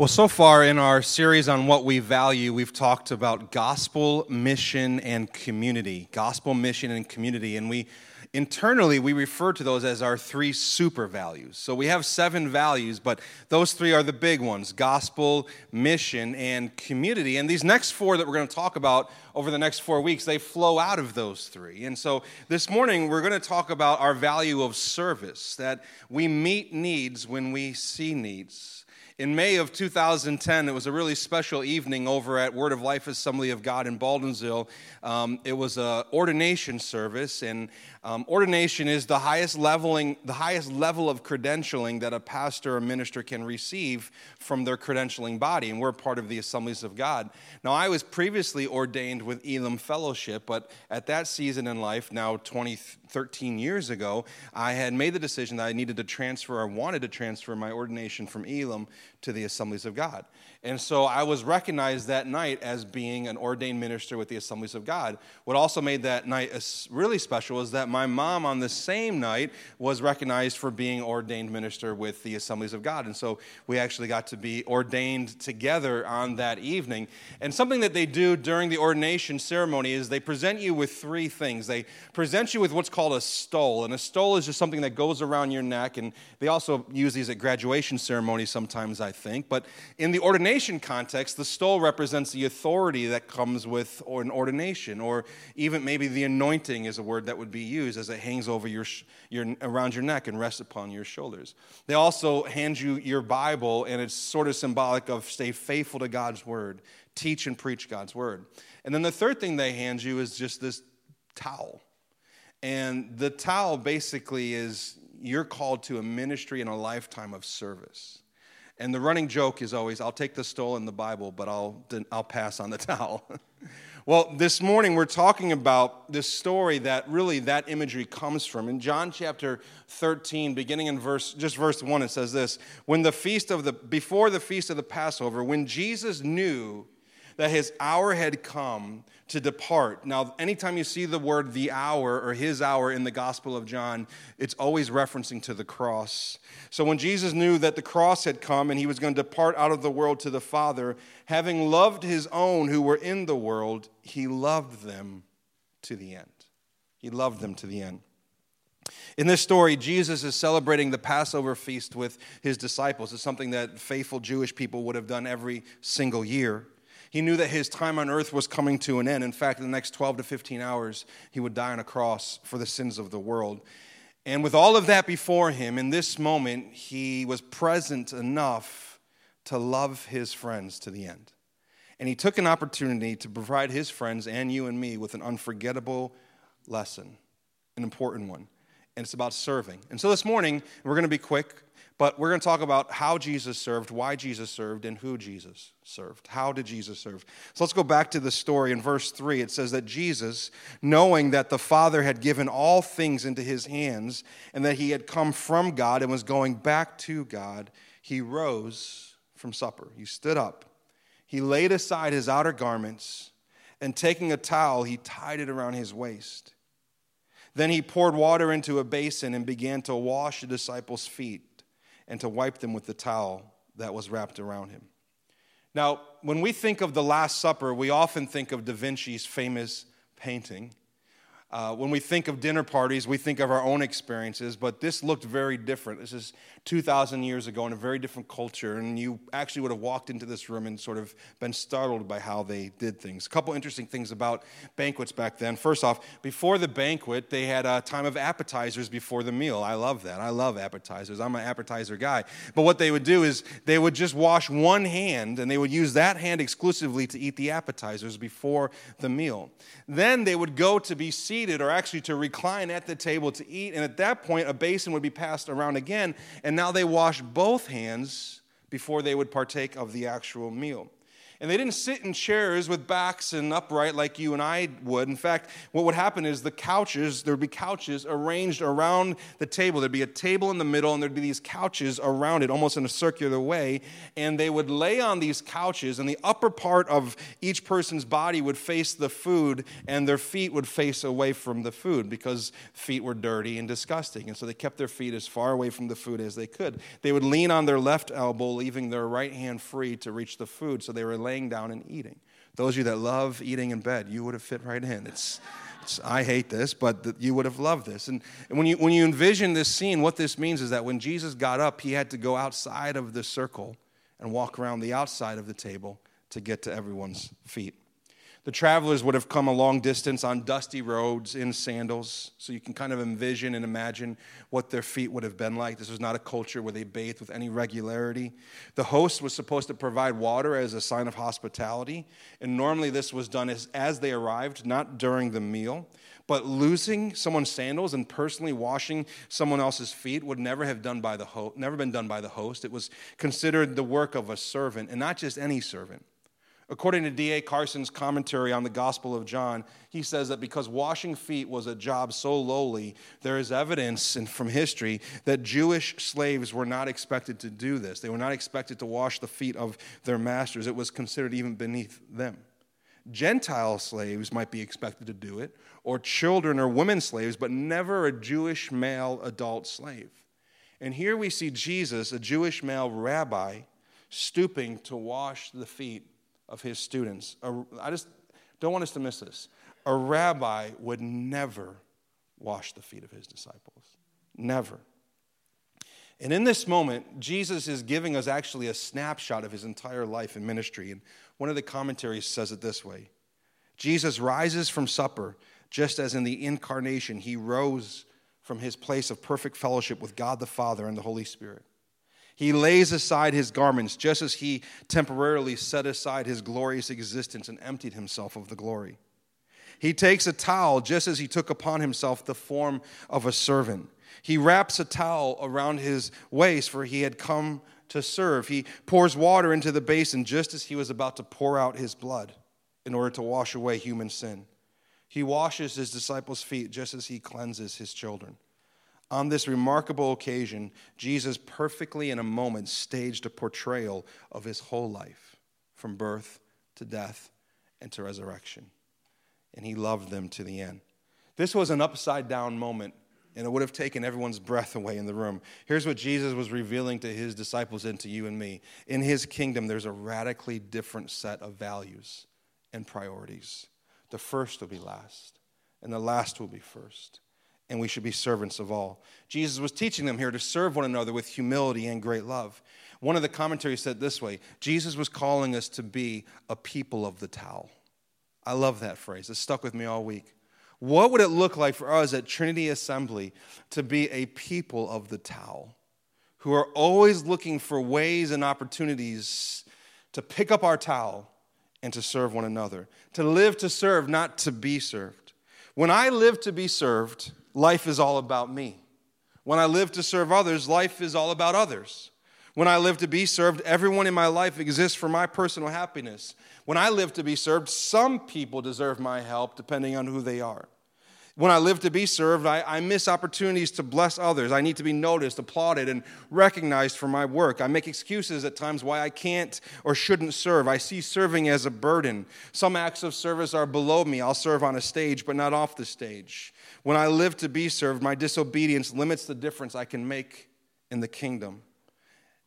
Well, so far in our series on what we value, we've talked about gospel, mission, and community. Gospel, mission, and community. And we internally we refer to those as our three super values. So we have seven values, but those three are the big ones gospel, mission, and community. And these next four that we're going to talk about over the next four weeks, they flow out of those three. And so this morning we're going to talk about our value of service, that we meet needs when we see needs. In May of 2010, it was a really special evening over at Word of Life Assembly of God in Baldwinsville. Um, it was an ordination service, and um, ordination is the highest leveling, the highest level of credentialing that a pastor or minister can receive from their credentialing body, and we're part of the Assemblies of God. Now, I was previously ordained with Elim Fellowship, but at that season in life, now 20 13 years ago, I had made the decision that I needed to transfer, or wanted to transfer my ordination from Elim to the Assemblies of God. And so I was recognized that night as being an ordained minister with the Assemblies of God. What also made that night really special was that my mom on the same night was recognized for being ordained minister with the Assemblies of God. And so we actually got to be ordained together on that evening. And something that they do during the ordination ceremony is they present you with three things. They present you with what's called a stole. And a stole is just something that goes around your neck. And they also use these at graduation ceremonies sometimes, I think. But in the ordination, ordination context, the stole represents the authority that comes with an ordination, or even maybe the anointing is a word that would be used as it hangs over your, your around your neck and rests upon your shoulders. They also hand you your Bible, and it's sort of symbolic of stay faithful to God's word, teach and preach God's word. And then the third thing they hand you is just this towel. And the towel basically is you're called to a ministry and a lifetime of service. And the running joke is always, I'll take the stole in the Bible, but I'll, I'll pass on the towel. well, this morning we're talking about this story that really that imagery comes from. In John chapter 13, beginning in verse, just verse 1, it says this When the feast of the, before the feast of the Passover, when Jesus knew that his hour had come to depart. Now, anytime you see the word the hour or his hour in the Gospel of John, it's always referencing to the cross. So when Jesus knew that the cross had come and he was going to depart out of the world to the Father, having loved his own who were in the world, he loved them to the end. He loved them to the end. In this story, Jesus is celebrating the Passover feast with his disciples. It's something that faithful Jewish people would have done every single year. He knew that his time on earth was coming to an end. In fact, in the next 12 to 15 hours, he would die on a cross for the sins of the world. And with all of that before him, in this moment, he was present enough to love his friends to the end. And he took an opportunity to provide his friends and you and me with an unforgettable lesson, an important one. And it's about serving. And so this morning, we're going to be quick. But we're going to talk about how Jesus served, why Jesus served, and who Jesus served. How did Jesus serve? So let's go back to the story. In verse 3, it says that Jesus, knowing that the Father had given all things into his hands and that he had come from God and was going back to God, he rose from supper. He stood up. He laid aside his outer garments and taking a towel, he tied it around his waist. Then he poured water into a basin and began to wash the disciples' feet and to wipe them with the towel that was wrapped around him. Now, when we think of the Last Supper, we often think of Da Vinci's famous painting. Uh, when we think of dinner parties, we think of our own experiences, but this looked very different. This is 2,000 years ago in a very different culture, and you actually would have walked into this room and sort of been startled by how they did things. A couple interesting things about banquets back then. First off, before the banquet, they had a time of appetizers before the meal. I love that. I love appetizers. I'm an appetizer guy. But what they would do is they would just wash one hand, and they would use that hand exclusively to eat the appetizers before the meal. Then they would go to be seated seated or actually to recline at the table to eat. And at that point, a basin would be passed around again. And now they wash both hands before they would partake of the actual meal. And they didn't sit in chairs with backs and upright like you and I would. In fact, what would happen is the couches, there would be couches arranged around the table. There'd be a table in the middle, and there'd be these couches around it, almost in a circular way. And they would lay on these couches, and the upper part of each person's body would face the food, and their feet would face away from the food because feet were dirty and disgusting. And so they kept their feet as far away from the food as they could. They would lean on their left elbow, leaving their right hand free to reach the food. So they were laying down and eating. Those of you that love eating in bed, you would have fit right in. It's, it's I hate this, but the, you would have loved this. And, and when, you, when you envision this scene, what this means is that when Jesus got up, he had to go outside of the circle and walk around the outside of the table to get to everyone's feet. The travelers would have come a long distance on dusty roads in sandals, so you can kind of envision and imagine what their feet would have been like. This was not a culture where they bathed with any regularity. The host was supposed to provide water as a sign of hospitality, and normally this was done as, as they arrived, not during the meal. But losing someone's sandals and personally washing someone else's feet would never have done by the host, never been done by the host. It was considered the work of a servant, and not just any servant. According to D.A. Carson's commentary on the Gospel of John, he says that because washing feet was a job so lowly, there is evidence from history that Jewish slaves were not expected to do this. They were not expected to wash the feet of their masters, it was considered even beneath them. Gentile slaves might be expected to do it, or children or women slaves, but never a Jewish male adult slave. And here we see Jesus, a Jewish male rabbi, stooping to wash the feet of his students. I just don't want us to miss this. A rabbi would never wash the feet of his disciples. Never. And in this moment, Jesus is giving us actually a snapshot of his entire life and ministry. And one of the commentaries says it this way Jesus rises from supper, just as in the incarnation, he rose from his place of perfect fellowship with God the Father and the Holy Spirit. He lays aside his garments just as he temporarily set aside his glorious existence and emptied himself of the glory. He takes a towel just as he took upon himself the form of a servant. He wraps a towel around his waist, for he had come to serve. He pours water into the basin just as he was about to pour out his blood in order to wash away human sin. He washes his disciples' feet just as he cleanses his children. On this remarkable occasion, Jesus perfectly, in a moment, staged a portrayal of his whole life from birth to death and to resurrection. And he loved them to the end. This was an upside down moment, and it would have taken everyone's breath away in the room. Here's what Jesus was revealing to his disciples and to you and me. In his kingdom, there's a radically different set of values and priorities. The first will be last, and the last will be first and we should be servants of all. Jesus was teaching them here to serve one another with humility and great love. One of the commentaries said this way Jesus was calling us to be a people of the towel. I love that phrase, it stuck with me all week. What would it look like for us at Trinity Assembly to be a people of the towel who are always looking for ways and opportunities to pick up our towel and to serve one another? To live to serve, not to be served. When I live to be served, life is all about me. When I live to serve others, life is all about others. When I live to be served, everyone in my life exists for my personal happiness. When I live to be served, some people deserve my help depending on who they are. When I live to be served, I, I, miss opportunities to bless others. I need to be noticed, applauded, and recognized for my work. I make excuses at times why I can't or shouldn't serve. I see serving as a burden. Some acts of service are below me. I'll serve on a stage, but not off the stage. When I live to be served, my disobedience limits the difference I can make in the kingdom.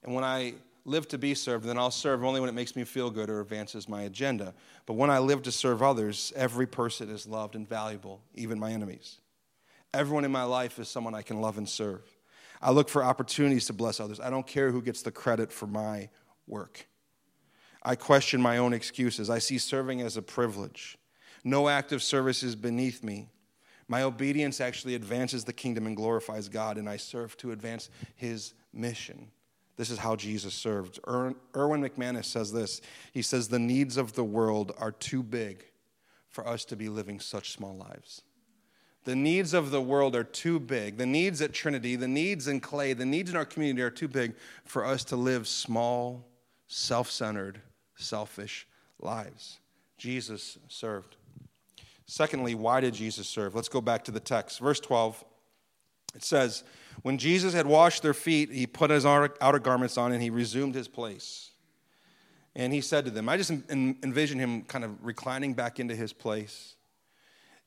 And when I live to be served, then I'll serve only when it makes me feel good or advances my agenda. But when I live to serve others, every person is loved and valuable, even my enemies. Everyone in my life is someone I can love and serve. I look for opportunities to bless others. I don't care who gets the credit for my work. I question my own excuses. I see serving as a privilege. No act of service is beneath me. My obedience actually advances the kingdom and glorifies God, and I serve to advance his mission. This is how Jesus served. Er, Erwin McManus says this He says, The needs of the world are too big for us to be living such small lives. The needs of the world are too big. The needs at Trinity, the needs in Clay, the needs in our community are too big for us to live small, self centered, selfish lives. Jesus served. Secondly, why did Jesus serve? Let's go back to the text. Verse 12, it says, When Jesus had washed their feet, he put his outer garments on and he resumed his place. And he said to them, I just envision him kind of reclining back into his place.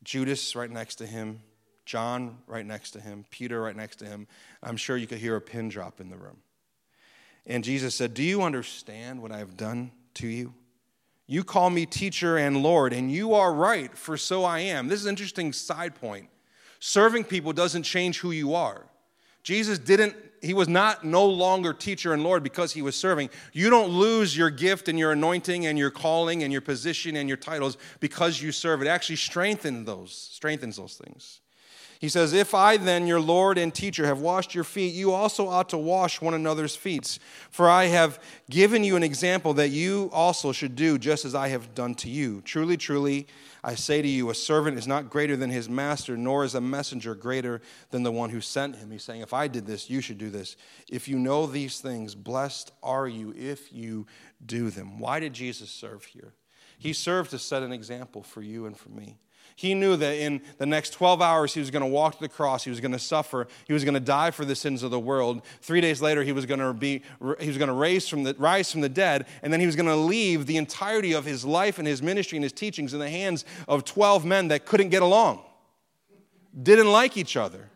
Judas right next to him, John right next to him, Peter right next to him. I'm sure you could hear a pin drop in the room. And Jesus said, Do you understand what I have done to you? You call me teacher and Lord, and you are right, for so I am. This is an interesting side point. Serving people doesn't change who you are. Jesus didn't, he was not no longer teacher and Lord because he was serving. You don't lose your gift and your anointing and your calling and your position and your titles because you serve. It actually strengthens those, strengthens those things. He says, If I then, your Lord and teacher, have washed your feet, you also ought to wash one another's feet. For I have given you an example that you also should do just as I have done to you. Truly, truly, I say to you, a servant is not greater than his master, nor is a messenger greater than the one who sent him. He's saying, If I did this, you should do this. If you know these things, blessed are you if you do them. Why did Jesus serve here? He served to set an example for you and for me. He knew that in the next 12 hours, he was going to walk to the cross. He was going to suffer. He was going to die for the sins of the world. Three days later, he was going to, be, he was going to rise, from the, rise from the dead. And then he was going to leave the entirety of his life and his ministry and his teachings in the hands of 12 men that couldn't get along, didn't like each other,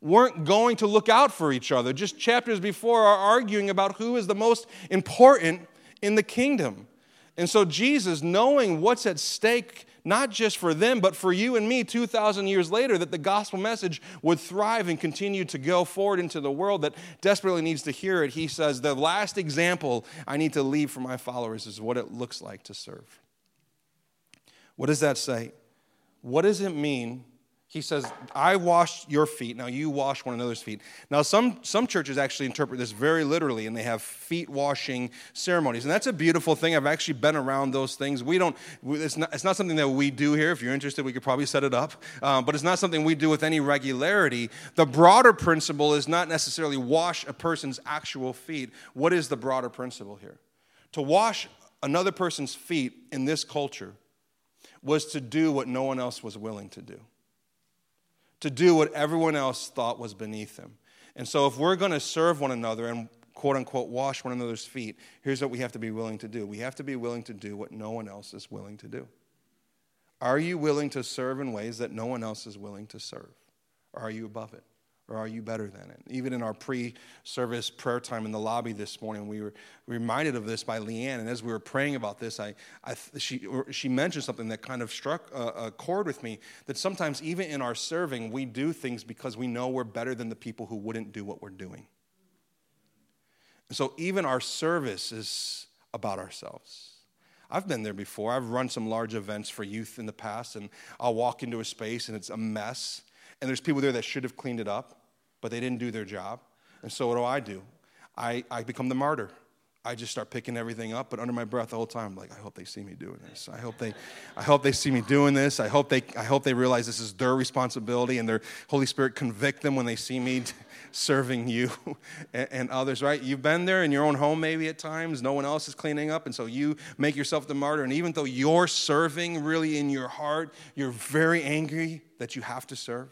weren't going to look out for each other. Just chapters before are arguing about who is the most important in the kingdom. And so, Jesus, knowing what's at stake not just for them, but for you and me 2,000 years later, that the gospel message would thrive and continue to go forward into the world that desperately needs to hear it. He says, The last example I need to leave for my followers is what it looks like to serve. What does that say? What does it mean he says, I wash your feet. Now you wash one another's feet. Now, some, some churches actually interpret this very literally and they have feet washing ceremonies. And that's a beautiful thing. I've actually been around those things. We don't, it's not, it's not something that we do here. If you're interested, we could probably set it up. Um, but it's not something we do with any regularity. The broader principle is not necessarily wash a person's actual feet. What is the broader principle here? To wash another person's feet in this culture was to do what no one else was willing to do to do what everyone else thought was beneath them. And so, if we're going to serve one another and quote unquote wash one another's feet, here's what we have to be willing to do we have to be willing to do what no one else is willing to do. Are you willing to serve in ways that no one else is willing to serve? Or are you above it? Or are you better than it? Even in our pre service prayer time in the lobby this morning, we were reminded of this by Leanne. And as we were praying about this, I, I she, she mentioned something that kind of struck a, a chord with me that sometimes, even in our serving, we do things because we know we're better than the people who wouldn't do what we're doing. And so, even our service is about ourselves. I've been there before. I've run some large events for youth in the past, and I'll walk into a space and it's a mess. And there's people there that should have cleaned it up but they didn't do their job. And so what do I do? I, I become the martyr. I just start picking everything up, but under my breath the whole time, I'm like, I hope they see me doing this. I hope they, I hope they see me doing this. I hope they, I hope they realize this is their responsibility, and their Holy Spirit convict them when they see me serving you and, and others. Right? You've been there in your own home, maybe at times. No one else is cleaning up, and so you make yourself the martyr. And even though you're serving, really in your heart, you're very angry that you have to serve.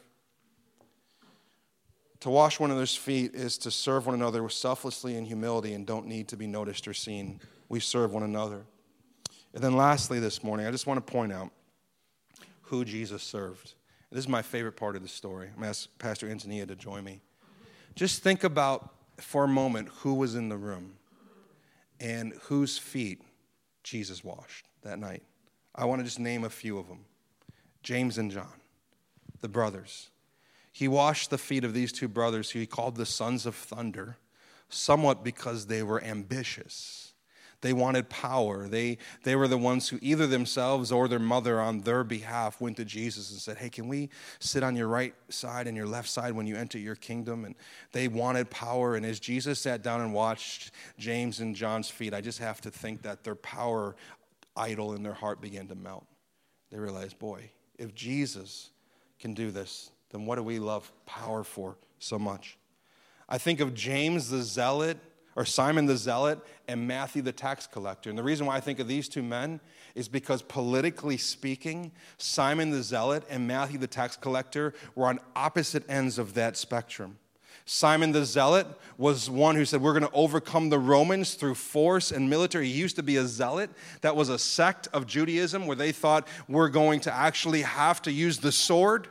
To wash one another's feet is to serve one another selflessly in humility and don't need to be noticed or seen. We serve one another. And then, lastly, this morning, I just want to point out who Jesus served. This is my favorite part of the story. I'm going to ask Pastor Antonia to join me. Just think about for a moment who was in the room and whose feet Jesus washed that night. I want to just name a few of them James and John, the brothers. He washed the feet of these two brothers who he called the sons of thunder, somewhat because they were ambitious. They wanted power. They, they were the ones who, either themselves or their mother on their behalf, went to Jesus and said, Hey, can we sit on your right side and your left side when you enter your kingdom? And they wanted power. And as Jesus sat down and watched James and John's feet, I just have to think that their power idol in their heart began to melt. They realized, Boy, if Jesus can do this, then what do we love power for so much? I think of James the zealot or Simon the Zealot and Matthew the tax collector. And the reason why I think of these two men is because politically speaking, Simon the Zealot and Matthew the tax collector were on opposite ends of that spectrum. Simon the Zealot was one who said, We're going to overcome the Romans through force and military. He used to be a zealot. That was a sect of Judaism where they thought we're going to actually have to use the sword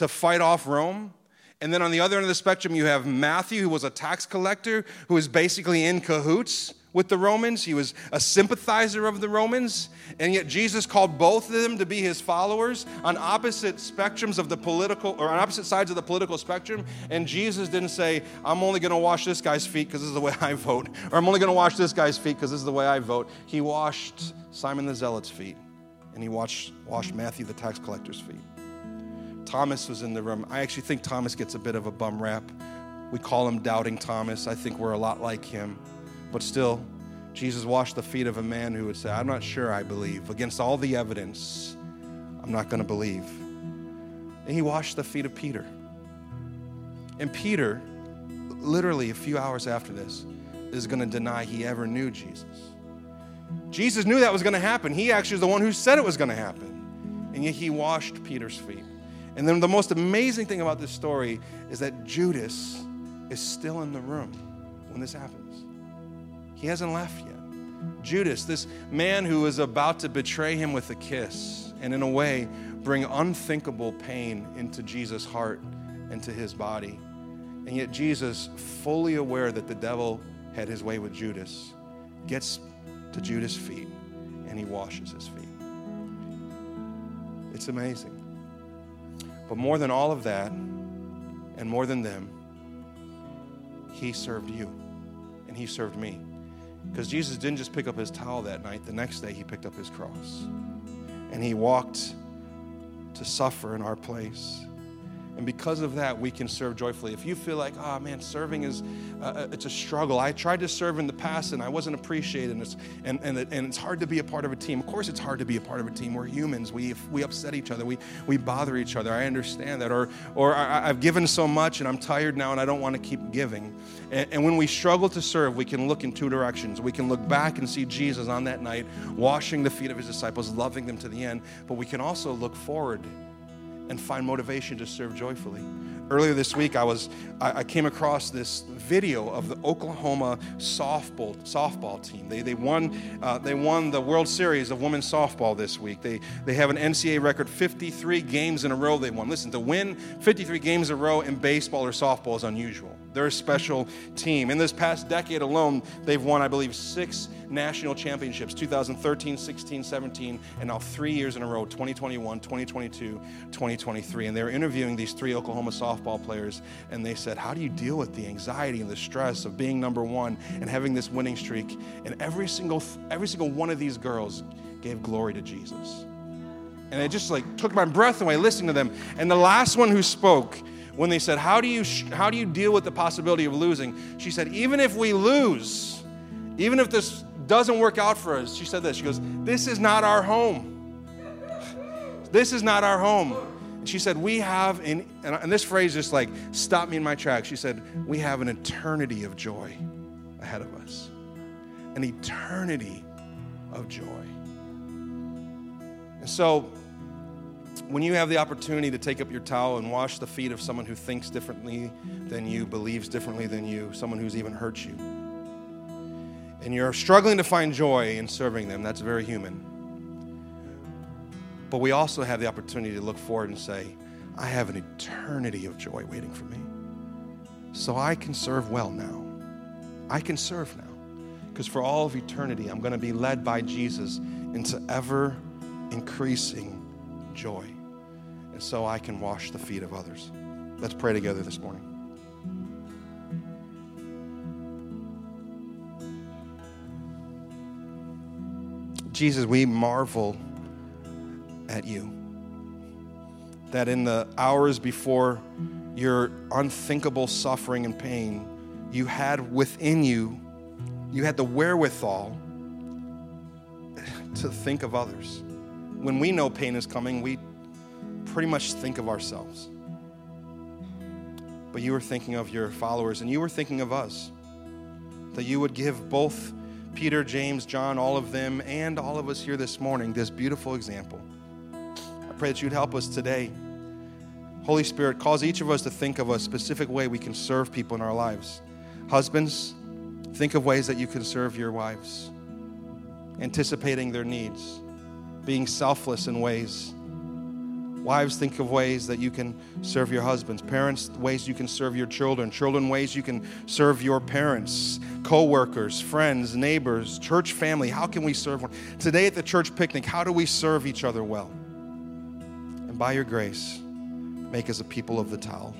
to fight off Rome. And then on the other end of the spectrum, you have Matthew, who was a tax collector, who was basically in cahoots with the Romans. He was a sympathizer of the Romans. And yet Jesus called both of them to be his followers on opposite spectrums of the political, or on opposite sides of the political spectrum. And Jesus didn't say, I'm only going to wash this guy's feet because this is the way I vote, or I'm only going to wash this guy's feet because this is the way I vote. He washed Simon the Zealot's feet, and he washed, washed Matthew the tax collector's feet. Thomas was in the room. I actually think Thomas gets a bit of a bum rap. We call him Doubting Thomas. I think we're a lot like him. But still, Jesus washed the feet of a man who would say, I'm not sure I believe. Against all the evidence, I'm not going to believe. And he washed the feet of Peter. And Peter, literally a few hours after this, is going to deny he ever knew Jesus. Jesus knew that was going to happen. He actually is the one who said it was going to happen. And yet he washed Peter's feet. And then the most amazing thing about this story is that Judas is still in the room when this happens. He hasn't left yet. Judas, this man who is about to betray him with a kiss and, in a way, bring unthinkable pain into Jesus' heart and to his body. And yet, Jesus, fully aware that the devil had his way with Judas, gets to Judas' feet and he washes his feet. It's amazing. But more than all of that, and more than them, he served you and he served me. Because Jesus didn't just pick up his towel that night, the next day he picked up his cross. And he walked to suffer in our place. And because of that, we can serve joyfully. If you feel like, oh man, serving is, uh, uh, it's a struggle. I tried to serve in the past and I wasn't appreciated and it's, and, and, and it's hard to be a part of a team. Of course it's hard to be a part of a team. We're humans. We, we upset each other. We, we bother each other. I understand that. Or, or I, have given so much and I'm tired now and I don't want to keep giving. And, and when we struggle to serve, we can look in two directions. We can look back and see Jesus on that night washing the feet of his disciples, loving them to the end. But we can also look forward and find motivation to serve joyfully. Earlier this week, I was I, I came across this video of the Oklahoma softball softball team. They, they won uh, they won the World Series of women's softball this week. They they have an NCAA record 53 games in a row they won. Listen, to win 53 games in a row in baseball or softball is unusual. They're a special team. In this past decade alone, they've won, I believe, six national championships 2013, 16, 17, and now three years in a row 2021, 2022, 2023. And they were interviewing these three Oklahoma softball players, and they said, How do you deal with the anxiety and the stress of being number one and having this winning streak? And every single, every single one of these girls gave glory to Jesus. And it just like took my breath away listening to them. And the last one who spoke, when they said, how do, you, how do you deal with the possibility of losing? She said, Even if we lose, even if this doesn't work out for us, she said this. She goes, This is not our home. This is not our home. She said, We have, in, and this phrase just like stopped me in my tracks. She said, We have an eternity of joy ahead of us. An eternity of joy. And so, when you have the opportunity to take up your towel and wash the feet of someone who thinks differently than you, believes differently than you, someone who's even hurt you, and you're struggling to find joy in serving them, that's very human. But we also have the opportunity to look forward and say, I have an eternity of joy waiting for me. So I can serve well now. I can serve now. Because for all of eternity, I'm going to be led by Jesus into ever increasing joy. And so I can wash the feet of others. Let's pray together this morning. Jesus, we marvel at you. That in the hours before your unthinkable suffering and pain, you had within you, you had the wherewithal to think of others when we know pain is coming, we pretty much think of ourselves. But you were thinking of your followers and you were thinking of us. that you would give both Peter, James, John, all of them, and all of us here this morning this beautiful example. Pray that you'd help us today. Holy Spirit, cause each of us to think of a specific way we can serve people in our lives. Husbands, think of ways that you can serve your wives, anticipating their needs, being selfless in ways Wives, think of ways that you can serve your husbands. Parents, ways you can serve your children. Children, ways you can serve your parents. Co workers, friends, neighbors, church family. How can we serve one? Today at the church picnic, how do we serve each other well? By your grace, make us a people of the towel.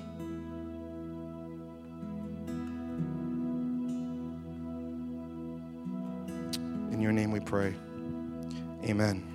In your name we pray. Amen.